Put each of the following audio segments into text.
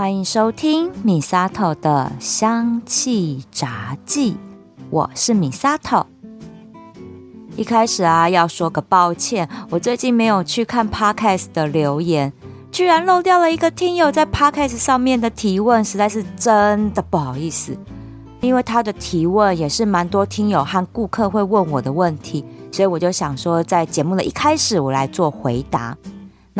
欢迎收听米萨头的香气杂记，我是米萨头。一开始啊，要说个抱歉，我最近没有去看 Podcast 的留言，居然漏掉了一个听友在 Podcast 上面的提问，实在是真的不好意思。因为他的提问也是蛮多听友和顾客会问我的问题，所以我就想说，在节目的一开始，我来做回答。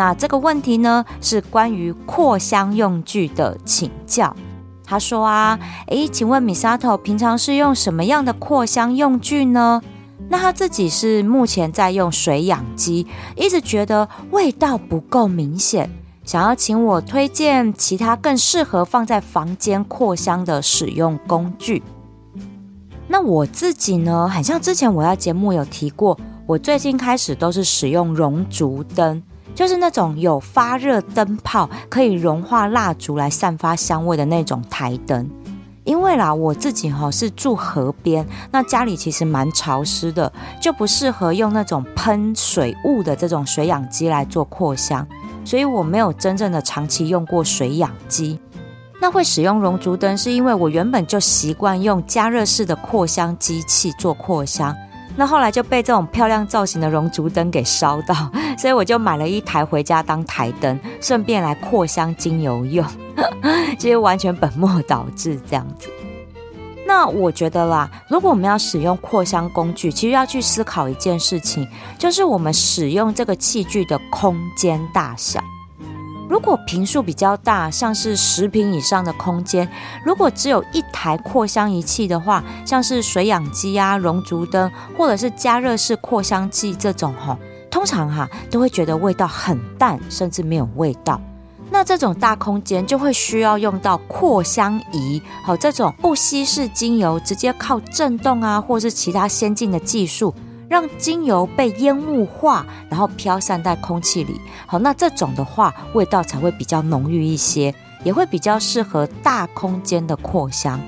那这个问题呢，是关于扩香用具的请教。他说啊，诶，请问米萨头平常是用什么样的扩香用具呢？那他自己是目前在用水养鸡，一直觉得味道不够明显，想要请我推荐其他更适合放在房间扩香的使用工具。那我自己呢，很像之前我在节目有提过，我最近开始都是使用熔烛灯。就是那种有发热灯泡可以融化蜡烛来散发香味的那种台灯，因为啦，我自己哈是住河边，那家里其实蛮潮湿的，就不适合用那种喷水雾的这种水氧机来做扩香，所以我没有真正的长期用过水氧机。那会使用熔烛灯，是因为我原本就习惯用加热式的扩香机器做扩香。那后来就被这种漂亮造型的熔烛灯给烧到，所以我就买了一台回家当台灯，顺便来扩香精油用，其实完全本末倒置这样子。那我觉得啦，如果我们要使用扩香工具，其实要去思考一件事情，就是我们使用这个器具的空间大小。如果坪数比较大，像是十坪以上的空间，如果只有一台扩香仪器的话，像是水氧机啊、熔烛灯或者是加热式扩香器这种吼，通常哈都会觉得味道很淡，甚至没有味道。那这种大空间就会需要用到扩香仪，好，这种不稀释精油，直接靠震动啊，或是其他先进的技术。让精油被烟雾化，然后飘散在空气里。好，那这种的话，味道才会比较浓郁一些，也会比较适合大空间的扩香。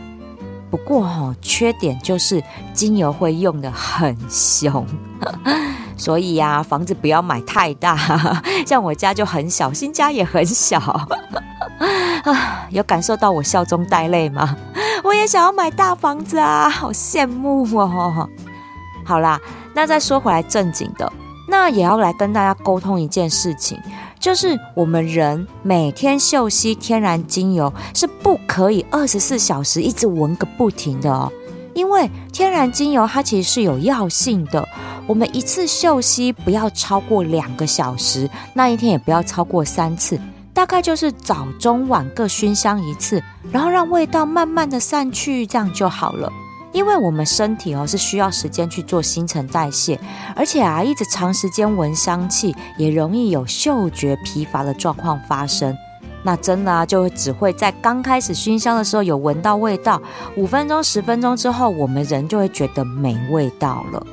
不过哈，缺点就是精油会用得很凶，所以呀，房子不要买太大。像我家就很小，新家也很小。啊，有感受到我笑中带泪吗？我也想要买大房子啊，好羡慕哦。好啦。那再说回来正经的，那也要来跟大家沟通一件事情，就是我们人每天嗅吸天然精油是不可以二十四小时一直闻个不停的哦，因为天然精油它其实是有药性的，我们一次嗅吸不要超过两个小时，那一天也不要超过三次，大概就是早中晚各熏香一次，然后让味道慢慢的散去，这样就好了。因为我们身体哦是需要时间去做新陈代谢，而且啊一直长时间闻香气也容易有嗅觉疲乏的状况发生。那真的啊就只会在刚开始熏香的时候有闻到味道，五分钟十分钟之后我们人就会觉得没味道了。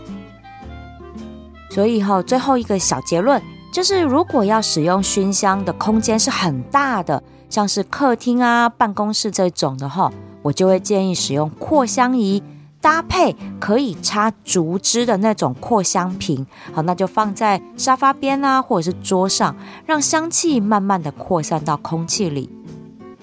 所以哈，最后一个小结论就是，如果要使用熏香的空间是很大的，像是客厅啊、办公室这种的哈。我就会建议使用扩香仪，搭配可以插竹枝的那种扩香瓶。好，那就放在沙发边啊，或者是桌上，让香气慢慢的扩散到空气里。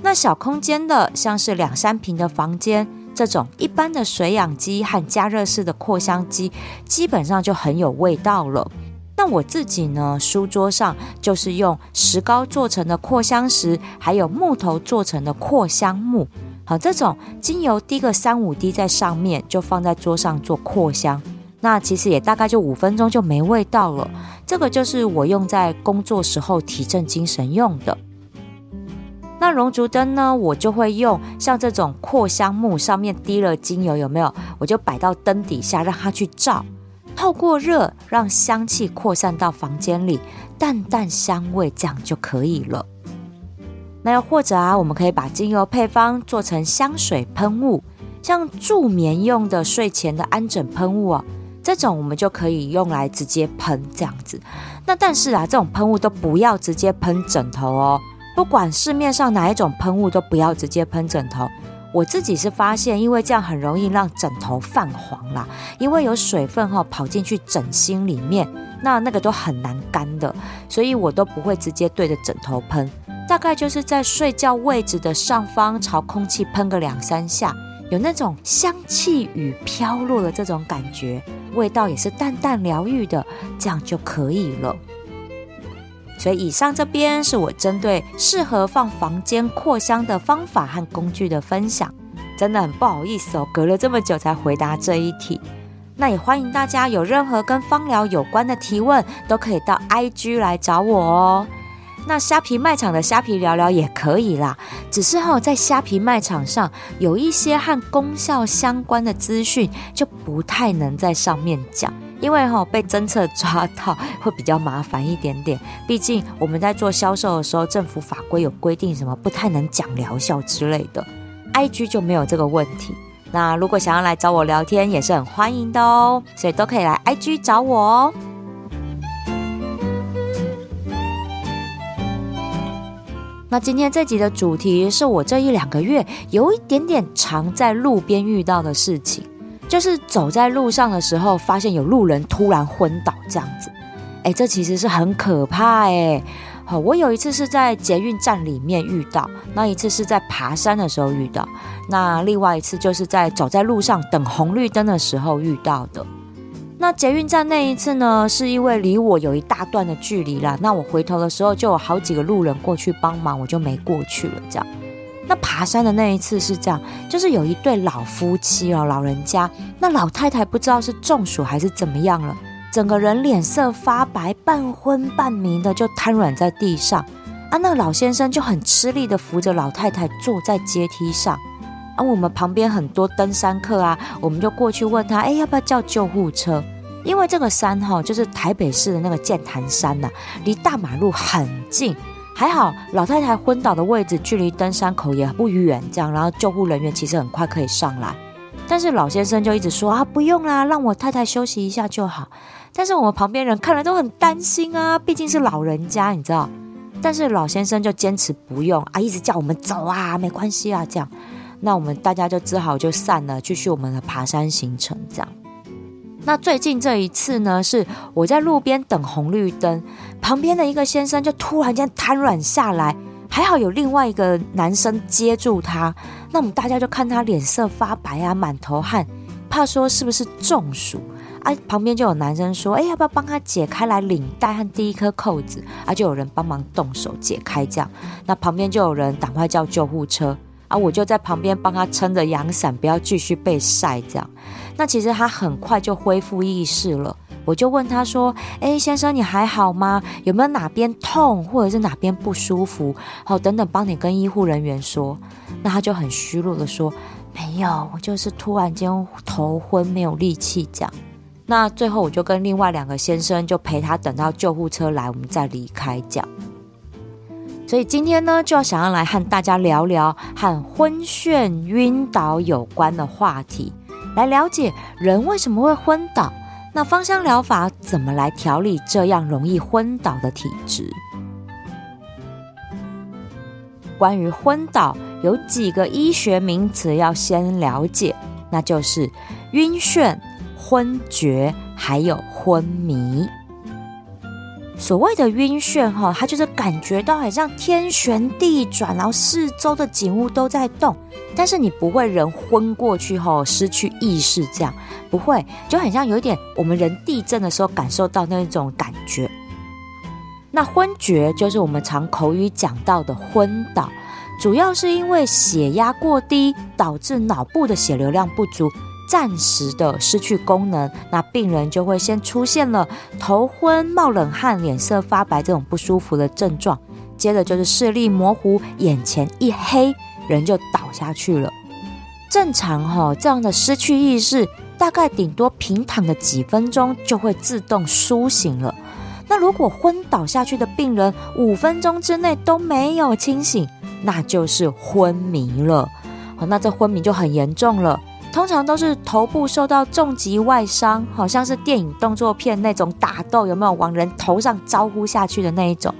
那小空间的，像是两三平的房间，这种一般的水氧机和加热式的扩香机，基本上就很有味道了。那我自己呢，书桌上就是用石膏做成的扩香石，还有木头做成的扩香木。好，这种精油滴个三五滴在上面，就放在桌上做扩香。那其实也大概就五分钟就没味道了。这个就是我用在工作时候提振精神用的。那熔烛灯呢，我就会用像这种扩香木上面滴了精油，有没有？我就摆到灯底下让它去照，透过热让香气扩散到房间里，淡淡香味，这样就可以了。那又或者啊，我们可以把精油配方做成香水喷雾，像助眠用的睡前的安枕喷雾啊，这种我们就可以用来直接喷这样子。那但是啊，这种喷雾都不要直接喷枕头哦，不管市面上哪一种喷雾都不要直接喷枕头。我自己是发现，因为这样很容易让枕头泛黄啦，因为有水分哈跑进去枕芯里面，那那个都很难干的，所以我都不会直接对着枕头喷。大概就是在睡觉位置的上方朝空气喷个两三下，有那种香气雨飘落的这种感觉，味道也是淡淡疗愈的，这样就可以了。所以以上这边是我针对适合放房间扩香的方法和工具的分享，真的很不好意思哦，隔了这么久才回答这一题。那也欢迎大家有任何跟芳疗有关的提问，都可以到 IG 来找我哦。那虾皮卖场的虾皮聊聊也可以啦，只是哈，在虾皮卖场上有一些和功效相关的资讯，就不太能在上面讲，因为哈被侦测抓到会比较麻烦一点点。毕竟我们在做销售的时候，政府法规有规定什么不太能讲疗效之类的，IG 就没有这个问题。那如果想要来找我聊天，也是很欢迎的哦，所以都可以来 IG 找我哦。那今天这集的主题是我这一两个月有一点点常在路边遇到的事情，就是走在路上的时候，发现有路人突然昏倒这样子。哎，这其实是很可怕哎。好，我有一次是在捷运站里面遇到，那一次是在爬山的时候遇到，那另外一次就是在走在路上等红绿灯的时候遇到的。那捷运站那一次呢，是因为离我有一大段的距离啦，那我回头的时候就有好几个路人过去帮忙，我就没过去了。这样，那爬山的那一次是这样，就是有一对老夫妻哦，老人家，那老太太不知道是中暑还是怎么样了。整个人脸色发白，半昏半迷的就瘫软在地上，啊，那个老先生就很吃力的扶着老太太坐在阶梯上，啊，我们旁边很多登山客啊，我们就过去问他，哎，要不要叫救护车？因为这个山哈，就是台北市的那个剑潭山呐、离大马路很近，还好老太太昏倒的位置距离登山口也不远，这样，然后救护人员其实很快可以上来，但是老先生就一直说啊，不用啦，让我太太休息一下就好。但是我们旁边人看了都很担心啊，毕竟是老人家，你知道。但是老先生就坚持不用啊，一直叫我们走啊，没关系啊，这样。那我们大家就只好就散了，继续我们的爬山行程。这样。那最近这一次呢，是我在路边等红绿灯，旁边的一个先生就突然间瘫软下来，还好有另外一个男生接住他。那我们大家就看他脸色发白啊，满头汗，怕说是不是中暑。啊，旁边就有男生说：“哎，要不要帮他解开来领带和第一颗扣子？”啊，就有人帮忙动手解开，这样。那旁边就有人赶快叫救护车。啊，我就在旁边帮他撑着阳伞，不要继续被晒。这样。那其实他很快就恢复意识了。我就问他说：“哎，先生，你还好吗？有没有哪边痛，或者是哪边不舒服？好，等等，帮你跟医护人员说。”那他就很虚弱的说：“没有，我就是突然间头昏，没有力气。”这样。那最后我就跟另外两个先生就陪他等到救护车来，我们再离开这样。所以今天呢，就要想要来和大家聊聊和昏眩、晕倒有关的话题，来了解人为什么会昏倒，那芳香疗法怎么来调理这样容易昏倒的体质。关于昏倒，有几个医学名词要先了解，那就是晕眩。昏厥还有昏迷。所谓的晕眩哈，它就是感觉到好像天旋地转，然后四周的景物都在动，但是你不会人昏过去后失去意识，这样不会，就很像有一点我们人地震的时候感受到那种感觉。那昏厥就是我们常口语讲到的昏倒，主要是因为血压过低导致脑部的血流量不足。暂时的失去功能，那病人就会先出现了头昏、冒冷汗、脸色发白这种不舒服的症状，接着就是视力模糊、眼前一黑，人就倒下去了。正常哈，这样的失去意识，大概顶多平躺的几分钟就会自动苏醒了。那如果昏倒下去的病人五分钟之内都没有清醒，那就是昏迷了。那这昏迷就很严重了。通常都是头部受到重击外伤，好像是电影动作片那种打斗，有没有往人头上招呼下去的那一种？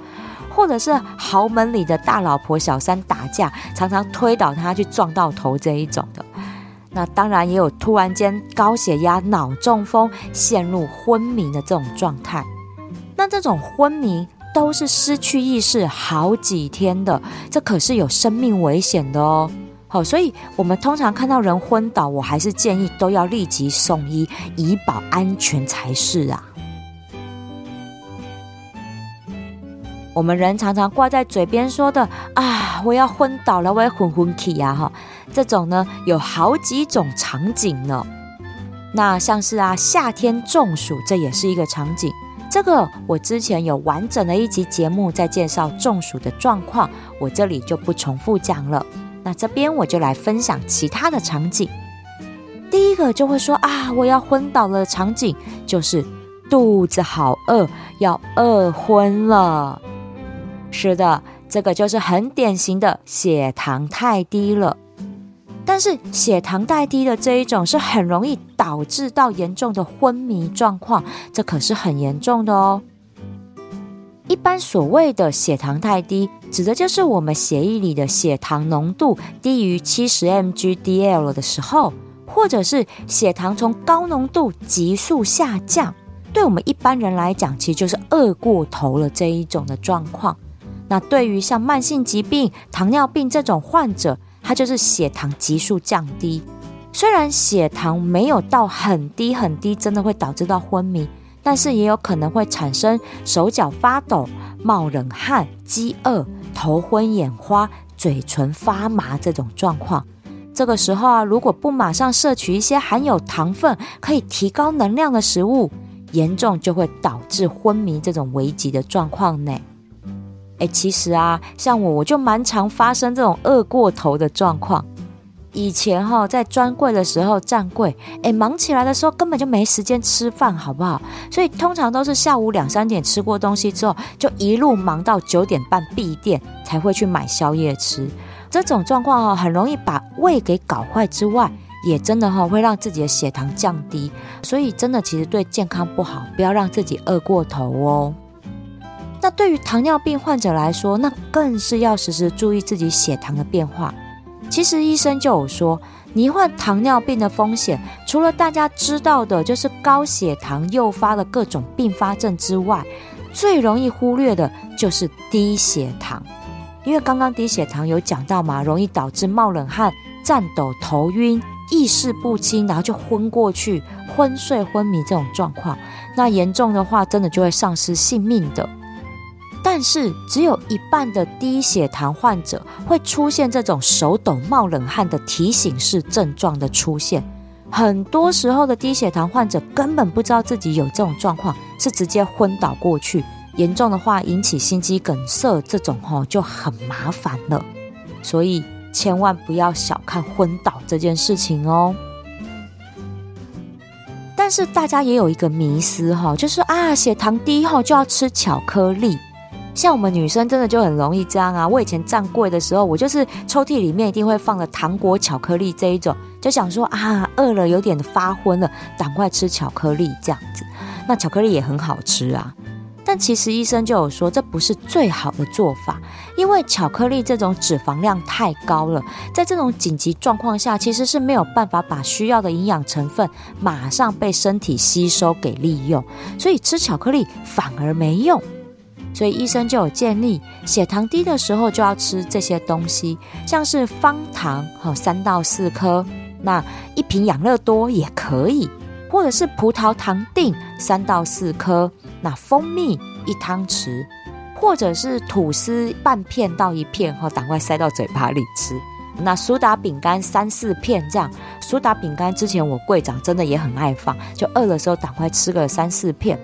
或者是豪门里的大老婆小三打架，常常推倒他去撞到头这一种的。那当然也有突然间高血压、脑中风陷入昏迷的这种状态。那这种昏迷都是失去意识好几天的，这可是有生命危险的哦。好，所以我们通常看到人昏倒，我还是建议都要立即送医，以保安全才是啊。我们人常常挂在嘴边说的啊，我要昏倒了，我要昏昏去呀，哈，这种呢有好几种场景呢。那像是啊，夏天中暑，这也是一个场景。这个我之前有完整的一集节目在介绍中暑的状况，我这里就不重复讲了。那这边我就来分享其他的场景。第一个就会说啊，我要昏倒了场景，就是肚子好饿，要饿昏了。是的，这个就是很典型的血糖太低了。但是血糖太低的这一种是很容易导致到严重的昏迷状况，这可是很严重的哦。一般所谓的血糖太低，指的就是我们血液里的血糖浓度低于七十 mg/dl 的时候，或者是血糖从高浓度急速下降。对我们一般人来讲，其实就是饿过头了这一种的状况。那对于像慢性疾病、糖尿病这种患者，它就是血糖急速降低。虽然血糖没有到很低很低，真的会导致到昏迷。但是也有可能会产生手脚发抖、冒冷汗、饥饿、头昏眼花、嘴唇发麻这种状况。这个时候啊，如果不马上摄取一些含有糖分、可以提高能量的食物，严重就会导致昏迷这种危急的状况呢。诶，其实啊，像我，我就蛮常发生这种饿过头的状况。以前哈，在专柜的时候站柜，哎，忙起来的时候根本就没时间吃饭，好不好？所以通常都是下午两三点吃过东西之后，就一路忙到九点半闭店才会去买宵夜吃。这种状况哈，很容易把胃给搞坏之外，也真的哈会让自己的血糖降低。所以真的其实对健康不好，不要让自己饿过头哦。那对于糖尿病患者来说，那更是要时时注意自己血糖的变化。其实医生就有说，罹患糖尿病的风险，除了大家知道的，就是高血糖诱发的各种并发症之外，最容易忽略的就是低血糖。因为刚刚低血糖有讲到嘛，容易导致冒冷汗、颤抖、头晕、意识不清，然后就昏过去、昏睡、昏迷这种状况。那严重的话，真的就会丧失性命的。但是，只有一半的低血糖患者会出现这种手抖、冒冷汗的提醒式症状的出现。很多时候的低血糖患者根本不知道自己有这种状况，是直接昏倒过去。严重的话引起心肌梗塞，这种吼就很麻烦了。所以千万不要小看昏倒这件事情哦。但是大家也有一个迷思哈，就是啊，血糖低后就要吃巧克力。像我们女生真的就很容易这样啊！我以前站柜的时候，我就是抽屉里面一定会放了糖果、巧克力这一种，就想说啊，饿了有点发昏了，赶快吃巧克力这样子。那巧克力也很好吃啊，但其实医生就有说，这不是最好的做法，因为巧克力这种脂肪量太高了，在这种紧急状况下，其实是没有办法把需要的营养成分马上被身体吸收给利用，所以吃巧克力反而没用。所以医生就有建议，血糖低的时候就要吃这些东西，像是方糖，好三到四颗，那一瓶养乐多也可以，或者是葡萄糖定三到四颗，那蜂蜜一汤匙，或者是吐司半片到一片，哈，赶快塞到嘴巴里吃。那苏打饼干三四片这样，苏打饼干之前我柜长真的也很爱放，就饿的时候赶快吃个三四片。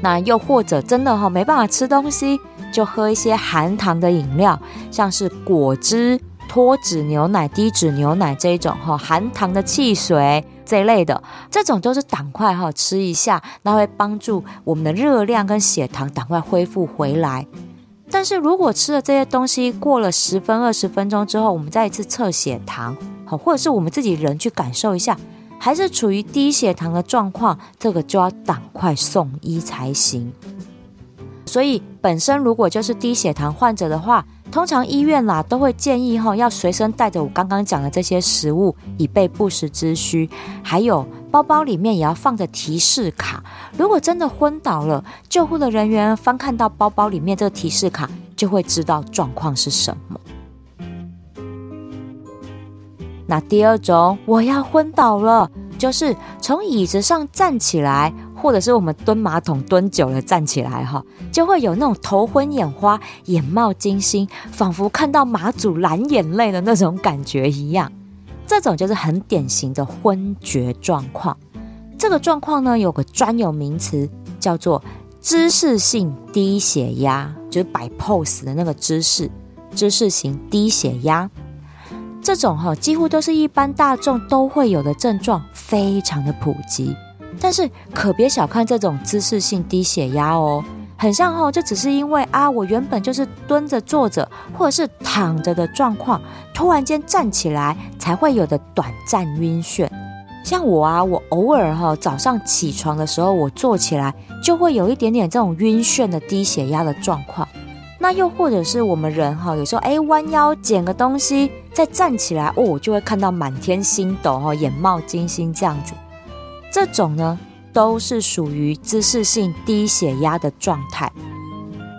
那又或者真的哈没办法吃东西，就喝一些含糖的饮料，像是果汁、脱脂牛奶、低脂牛奶这一种哈含糖的汽水这一类的，这种都是赶快哈吃一下，那会帮助我们的热量跟血糖赶快恢复回来。但是如果吃了这些东西过了十分二十分钟之后，我们再一次测血糖，好，或者是我们自己人去感受一下。还是处于低血糖的状况，这个就要赶快送医才行。所以本身如果就是低血糖患者的话，通常医院啦都会建议哈要随身带着我刚刚讲的这些食物，以备不时之需。还有包包里面也要放着提示卡。如果真的昏倒了，救护的人员翻看到包包里面这个提示卡，就会知道状况是什么。那第二种，我要昏倒了，就是从椅子上站起来，或者是我们蹲马桶蹲久了站起来哈，就会有那种头昏眼花、眼冒金星，仿佛看到马祖蓝眼泪的那种感觉一样。这种就是很典型的昏厥状况。这个状况呢，有个专有名词叫做姿势性低血压，就是摆 pose 的那个姿势，姿势型低血压。这种哈，几乎都是一般大众都会有的症状，非常的普及。但是可别小看这种姿势性低血压哦，很像哦，就只是因为啊，我原本就是蹲着、坐着或者是躺着的状况，突然间站起来才会有的短暂晕眩。像我啊，我偶尔哈早上起床的时候，我坐起来就会有一点点这种晕眩的低血压的状况。那又或者是我们人哈，有时候哎弯腰捡个东西，再站起来哦，就会看到满天星斗哈，眼冒金星这样子。这种呢，都是属于姿势性低血压的状态，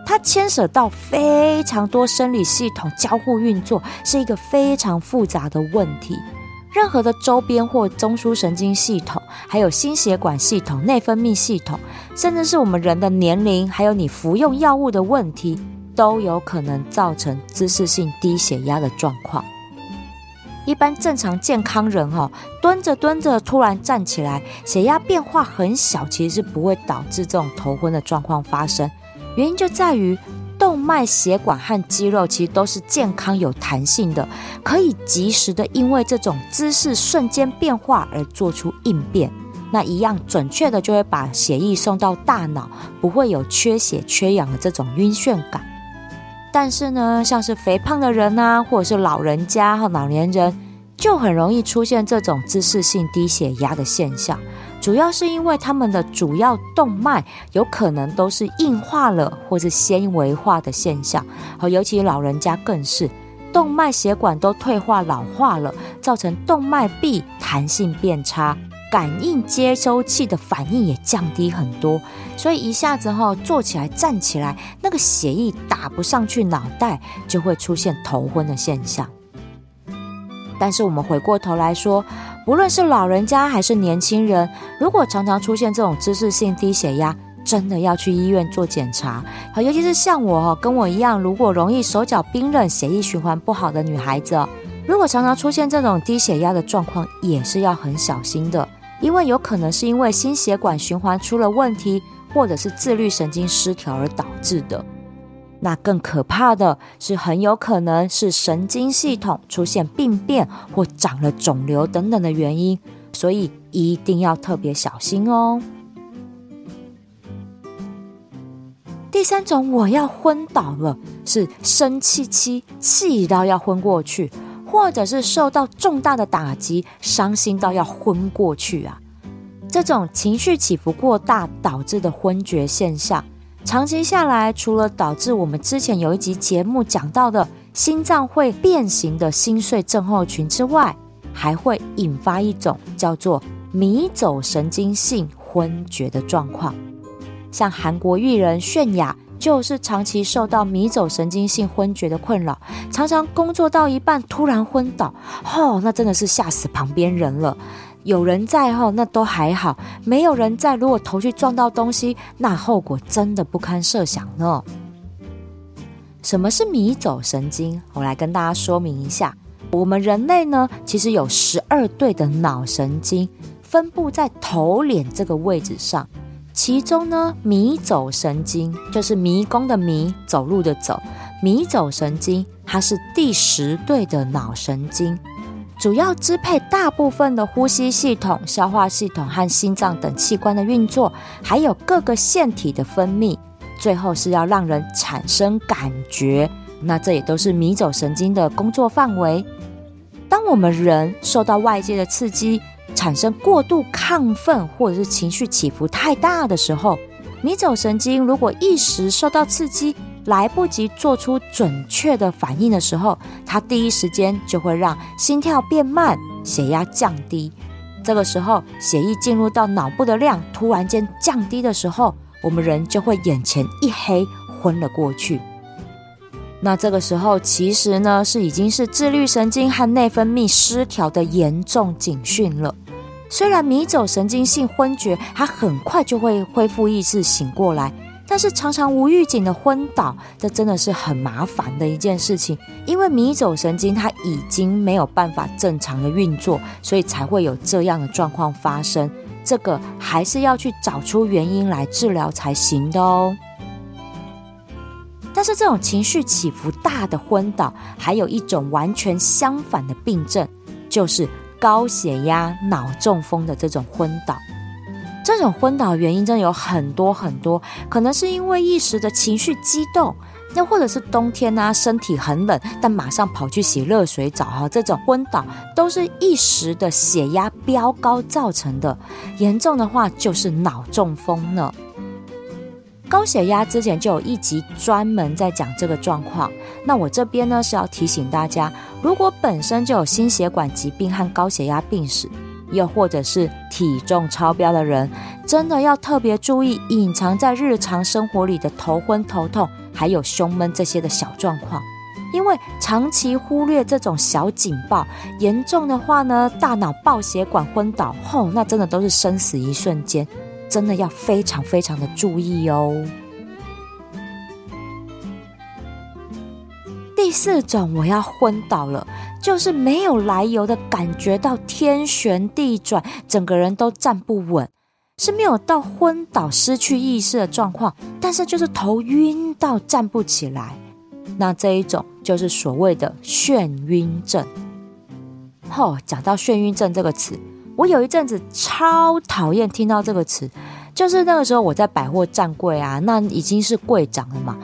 它牵涉到非常多生理系统交互运作，是一个非常复杂的问题。任何的周边或中枢神经系统，还有心血管系统、内分泌系统，甚至是我们人的年龄，还有你服用药物的问题。都有可能造成姿势性低血压的状况。一般正常健康人哈，蹲着蹲着突然站起来，血压变化很小，其实是不会导致这种头昏的状况发生。原因就在于动脉血管和肌肉其实都是健康有弹性的，可以及时的因为这种姿势瞬间变化而做出应变。那一样准确的就会把血液送到大脑，不会有缺血缺氧的这种晕眩感。但是呢，像是肥胖的人啊，或者是老人家和老年人，就很容易出现这种姿势性低血压的现象。主要是因为他们的主要动脉有可能都是硬化了，或是纤维化的现象。和尤其老人家更是，动脉血管都退化老化了，造成动脉壁弹性变差。感应接收器的反应也降低很多，所以一下子哈坐起来站起来，那个血液打不上去脑袋，就会出现头昏的现象。但是我们回过头来说，无论是老人家还是年轻人，如果常常出现这种姿势性低血压，真的要去医院做检查。好，尤其是像我哈，跟我一样，如果容易手脚冰冷、血液循环不好的女孩子，如果常常出现这种低血压的状况，也是要很小心的。因为有可能是因为心血管循环出了问题，或者是自律神经失调而导致的。那更可怕的是，很有可能是神经系统出现病变或长了肿瘤等等的原因，所以一定要特别小心哦。第三种，我要昏倒了，是生气气，气到要昏过去。或者是受到重大的打击，伤心到要昏过去啊！这种情绪起伏过大导致的昏厥现象，长期下来，除了导致我们之前有一集节目讲到的心脏会变形的心碎症候群之外，还会引发一种叫做迷走神经性昏厥的状况，像韩国艺人泫雅。就是长期受到迷走神经性昏厥的困扰，常常工作到一半突然昏倒，哦，那真的是吓死旁边人了。有人在哈，那都还好；没有人在，如果头去撞到东西，那后果真的不堪设想呢。什么是迷走神经？我来跟大家说明一下。我们人类呢，其实有十二对的脑神经，分布在头脸这个位置上。其中呢，迷走神经就是迷宫的迷，走路的走。迷走神经它是第十对的脑神经，主要支配大部分的呼吸系统、消化系统和心脏等器官的运作，还有各个腺体的分泌。最后是要让人产生感觉，那这也都是迷走神经的工作范围。当我们人受到外界的刺激，产生过度亢奋或者是情绪起伏太大的时候，迷走神经如果一时受到刺激，来不及做出准确的反应的时候，它第一时间就会让心跳变慢、血压降低。这个时候血液进入到脑部的量突然间降低的时候，我们人就会眼前一黑，昏了过去。那这个时候其实呢是已经是自律神经和内分泌失调的严重警讯了。虽然迷走神经性昏厥，它很快就会恢复意识醒过来。但是常常无预警的昏倒，这真的是很麻烦的一件事情。因为迷走神经它已经没有办法正常的运作，所以才会有这样的状况发生。这个还是要去找出原因来治疗才行的哦。但是这种情绪起伏大的昏倒，还有一种完全相反的病症，就是高血压、脑中风的这种昏倒。这种昏倒原因真的有很多很多，可能是因为一时的情绪激动，又或者是冬天啊，身体很冷，但马上跑去洗热水澡哈，这种昏倒都是一时的血压飙高造成的，严重的话就是脑中风了。高血压之前就有一集专门在讲这个状况，那我这边呢是要提醒大家，如果本身就有心血管疾病和高血压病史。又或者是体重超标的人，真的要特别注意隐藏在日常生活里的头昏头痛，还有胸闷这些的小状况。因为长期忽略这种小警报，严重的话呢，大脑爆血管昏倒，吼、那真的都是生死一瞬间，真的要非常非常的注意哦。第四种，我要昏倒了。就是没有来由的感觉到天旋地转，整个人都站不稳，是没有到昏倒失去意识的状况，但是就是头晕到站不起来。那这一种就是所谓的眩晕症。哦，讲到眩晕症这个词，我有一阵子超讨厌听到这个词，就是那个时候我在百货站柜啊，那已经是柜长了嘛。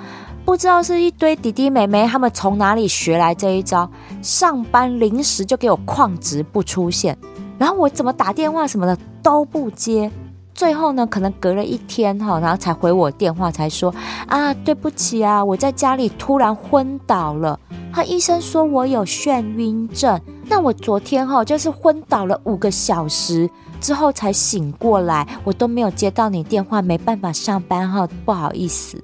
不知道是一堆弟弟妹妹他们从哪里学来这一招，上班临时就给我旷职不出现，然后我怎么打电话什么的都不接，最后呢，可能隔了一天哈，然后才回我电话，才说啊，对不起啊，我在家里突然昏倒了，他医生说我有眩晕症，那我昨天哈就是昏倒了五个小时之后才醒过来，我都没有接到你电话，没办法上班哈，不好意思。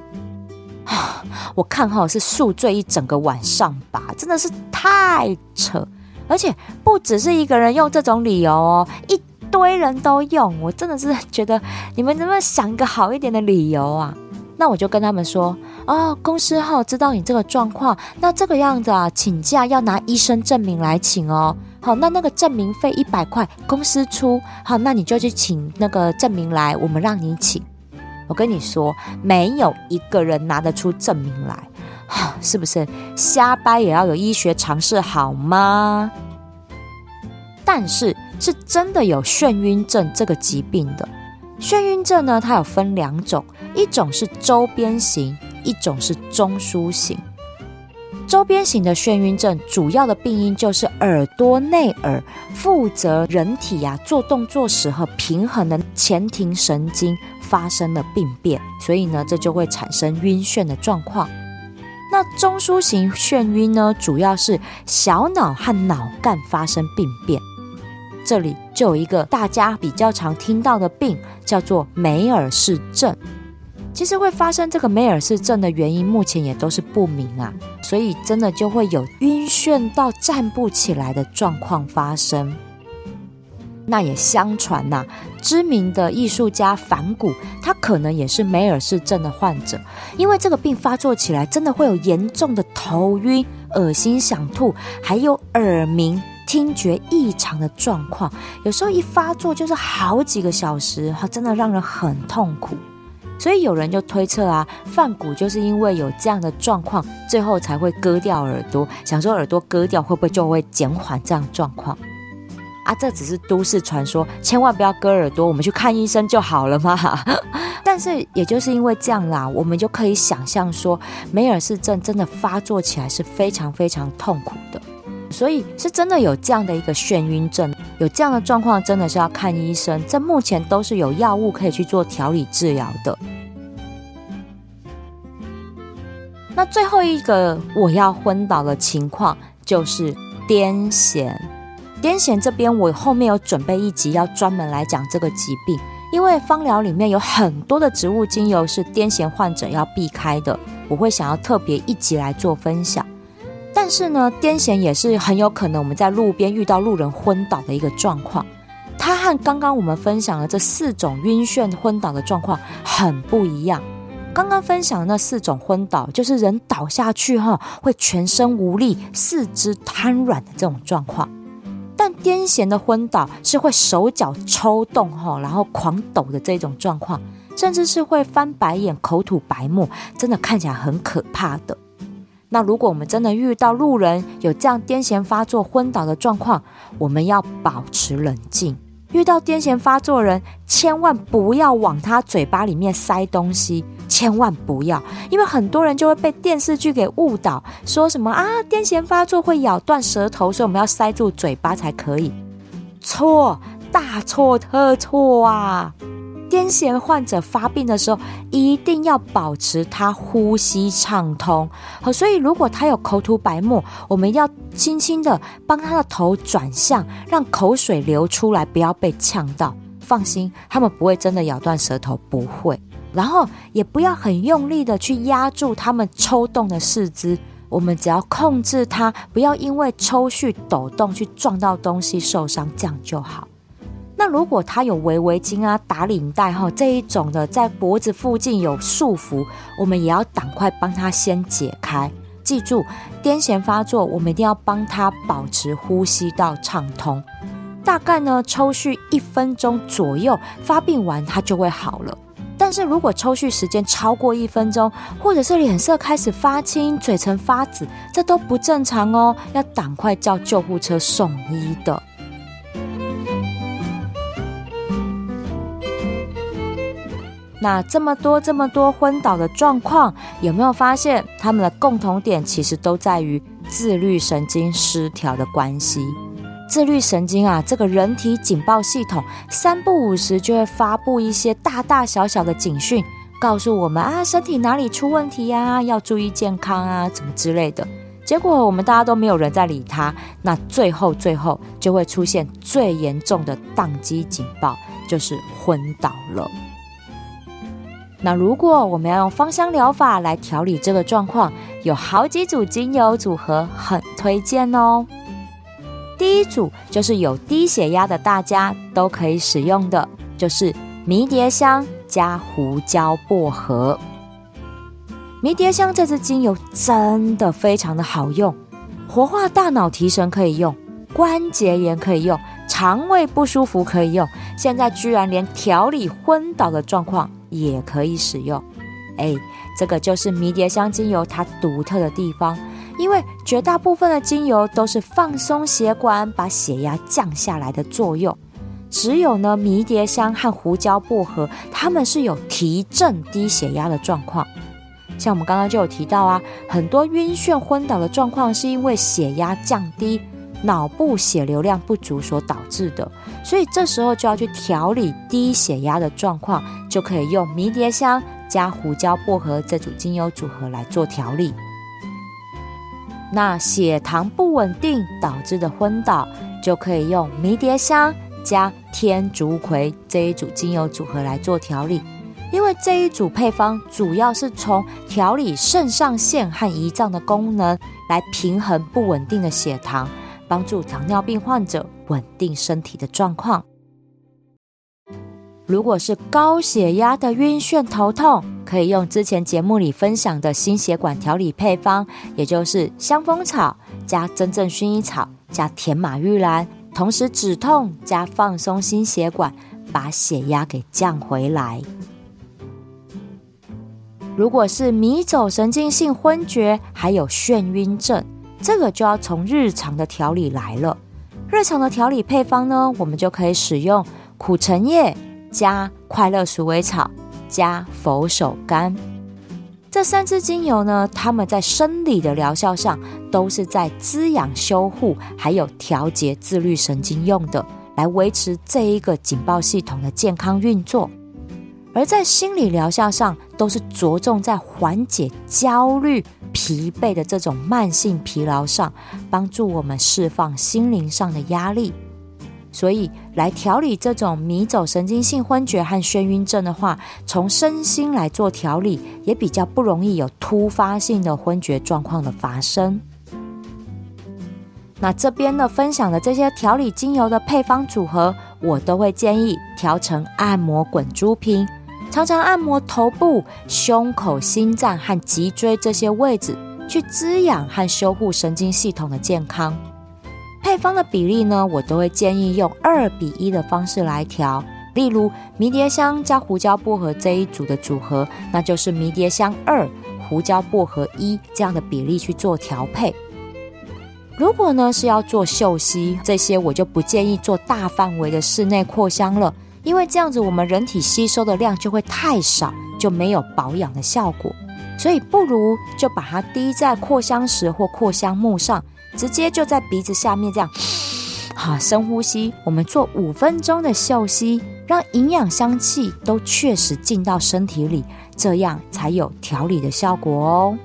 啊，我看好是宿醉一整个晚上吧，真的是太扯，而且不只是一个人用这种理由哦，一堆人都用，我真的是觉得你们能不能想一个好一点的理由啊？那我就跟他们说，哦，公司哈知道你这个状况，那这个样子啊，请假要拿医生证明来请哦。好，那那个证明费一百块，公司出。好，那你就去请那个证明来，我们让你请。我跟你说，没有一个人拿得出证明来，是不是？瞎掰也要有医学常识好吗？但是是真的有眩晕症这个疾病的。眩晕症呢，它有分两种，一种是周边型，一种是中枢型。周边型的眩晕症主要的病因就是耳朵内耳负责人体呀、做动作时和平衡的前庭神经。发生了病变，所以呢，这就会产生晕眩的状况。那中枢型眩晕呢，主要是小脑和脑干发生病变。这里就有一个大家比较常听到的病，叫做梅尔氏症。其实会发生这个梅尔氏症的原因，目前也都是不明啊。所以真的就会有晕眩到站不起来的状况发生。那也相传呐、啊，知名的艺术家梵谷，他可能也是梅尔氏症的患者，因为这个病发作起来，真的会有严重的头晕、恶心、想吐，还有耳鸣、听觉异常的状况。有时候一发作就是好几个小时，哈，真的让人很痛苦。所以有人就推测啊，梵谷就是因为有这样的状况，最后才会割掉耳朵，想说耳朵割掉会不会就会减缓这样状况。啊，这只是都市传说，千万不要割耳朵，我们去看医生就好了嘛。但是也就是因为这样啦，我们就可以想象说，梅尔氏症真的发作起来是非常非常痛苦的，所以是真的有这样的一个眩晕症，有这样的状况，真的是要看医生。这目前都是有药物可以去做调理治疗的。那最后一个我要昏倒的情况就是癫痫。癫痫这边我后面有准备一集要专门来讲这个疾病，因为芳疗里面有很多的植物精油是癫痫患者要避开的，我会想要特别一集来做分享。但是呢，癫痫也是很有可能我们在路边遇到路人昏倒的一个状况，它和刚刚我们分享的这四种晕眩昏倒的状况很不一样。刚刚分享的那四种昏倒，就是人倒下去哈，会全身无力、四肢瘫软的这种状况。但癫痫的昏倒是会手脚抽动哈，然后狂抖的这种状况，甚至是会翻白眼、口吐白沫，真的看起来很可怕的。那如果我们真的遇到路人有这样癫痫发作昏倒的状况，我们要保持冷静。遇到癫痫发作人，千万不要往他嘴巴里面塞东西，千万不要，因为很多人就会被电视剧给误导，说什么啊，癫痫发作会咬断舌头，所以我们要塞住嘴巴才可以。错，大错特错啊！癫痫患者发病的时候，一定要保持他呼吸畅通。好，所以如果他有口吐白沫，我们要轻轻的帮他的头转向，让口水流出来，不要被呛到。放心，他们不会真的咬断舌头，不会。然后也不要很用力的去压住他们抽动的四肢，我们只要控制他，不要因为抽搐抖动去撞到东西受伤，这样就好。那如果他有围围巾啊、打领带哈这一种的，在脖子附近有束缚，我们也要赶快帮他先解开。记住，癫痫发作，我们一定要帮他保持呼吸道畅通。大概呢，抽搐一分钟左右，发病完他就会好了。但是如果抽搐时间超过一分钟，或者是脸色开始发青、嘴唇发紫，这都不正常哦，要赶快叫救护车送医的。那这么多这么多昏倒的状况，有没有发现他们的共同点其实都在于自律神经失调的关系？自律神经啊，这个人体警报系统三不五时就会发布一些大大小小的警讯，告诉我们啊，身体哪里出问题呀，要注意健康啊，怎么之类的。结果我们大家都没有人在理他，那最后最后就会出现最严重的宕机警报，就是昏倒了。那如果我们要用芳香疗法来调理这个状况，有好几组精油组合很推荐哦。第一组就是有低血压的大家都可以使用的，就是迷迭香加胡椒薄荷。迷迭香这支精油真的非常的好用，活化大脑提神可以用，关节炎可以用，肠胃不舒服可以用，现在居然连调理昏倒的状况。也可以使用，哎，这个就是迷迭香精油它独特的地方，因为绝大部分的精油都是放松血管、把血压降下来的作用，只有呢迷迭香和胡椒薄荷，它们是有提振低血压的状况。像我们刚刚就有提到啊，很多晕眩昏倒的状况是因为血压降低。脑部血流量不足所导致的，所以这时候就要去调理低血压的状况，就可以用迷迭香加胡椒薄荷这组精油组合来做调理。那血糖不稳定导致的昏倒，就可以用迷迭香加天竺葵这一组精油组合来做调理，因为这一组配方主要是从调理肾上腺和胰脏的功能，来平衡不稳定的血糖。帮助糖尿病患者稳定身体的状况。如果是高血压的晕眩头痛，可以用之前节目里分享的心血管调理配方，也就是香蜂草加真正薰衣草加甜马玉兰，同时止痛加放松心血管，把血压给降回来。如果是迷走神经性昏厥，还有眩晕症。这个就要从日常的调理来了。日常的调理配方呢，我们就可以使用苦橙叶加快乐鼠尾草加佛手柑这三支精油呢，它们在生理的疗效上都是在滋养修护，还有调节自律神经用的，来维持这一个警报系统的健康运作。而在心理疗效上，都是着重在缓解焦虑、疲惫的这种慢性疲劳上，帮助我们释放心灵上的压力。所以，来调理这种迷走神经性昏厥和眩晕症的话，从身心来做调理，也比较不容易有突发性的昏厥状况的发生。那这边呢，分享的这些调理精油的配方组合，我都会建议调成按摩滚珠瓶。常常按摩头部、胸口、心脏和脊椎这些位置，去滋养和修护神经系统的健康。配方的比例呢，我都会建议用二比一的方式来调。例如迷迭香加胡椒薄荷这一组的组合，那就是迷迭香二、胡椒薄荷一这样的比例去做调配。如果呢是要做嗅吸，这些我就不建议做大范围的室内扩香了。因为这样子，我们人体吸收的量就会太少，就没有保养的效果。所以不如就把它滴在扩香石或扩香木上，直接就在鼻子下面这样，好，深呼吸。我们做五分钟的嗅吸，让营养香气都确实进到身体里，这样才有调理的效果哦。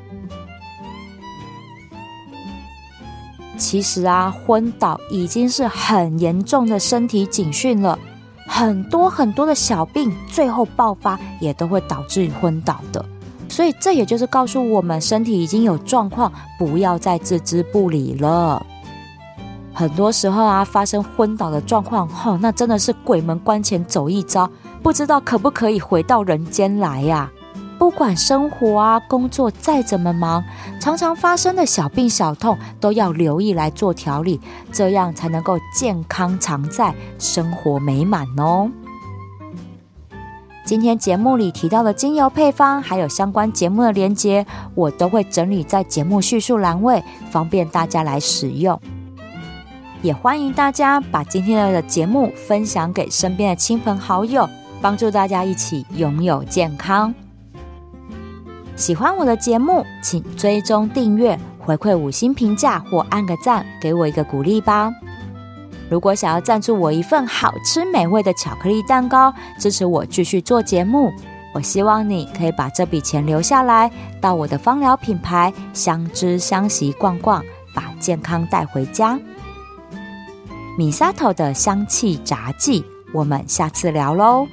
其实啊，昏倒已经是很严重的身体警讯了。很多很多的小病，最后爆发也都会导致昏倒的，所以这也就是告诉我们，身体已经有状况，不要再置之不理了。很多时候啊，发生昏倒的状况，吼，那真的是鬼门关前走一遭，不知道可不可以回到人间来呀？不管生活啊、工作再怎么忙，常常发生的小病小痛都要留意来做调理，这样才能够健康常在，生活美满哦。今天节目里提到的精油配方，还有相关节目的连接，我都会整理在节目叙述栏位，方便大家来使用。也欢迎大家把今天的节目分享给身边的亲朋好友，帮助大家一起拥有健康。喜欢我的节目，请追踪订阅、回馈五星评价或按个赞，给我一个鼓励吧。如果想要赞助我一份好吃美味的巧克力蛋糕，支持我继续做节目，我希望你可以把这笔钱留下来，到我的芳疗品牌香知香息逛逛，把健康带回家。米沙头的香气杂技，我们下次聊喽。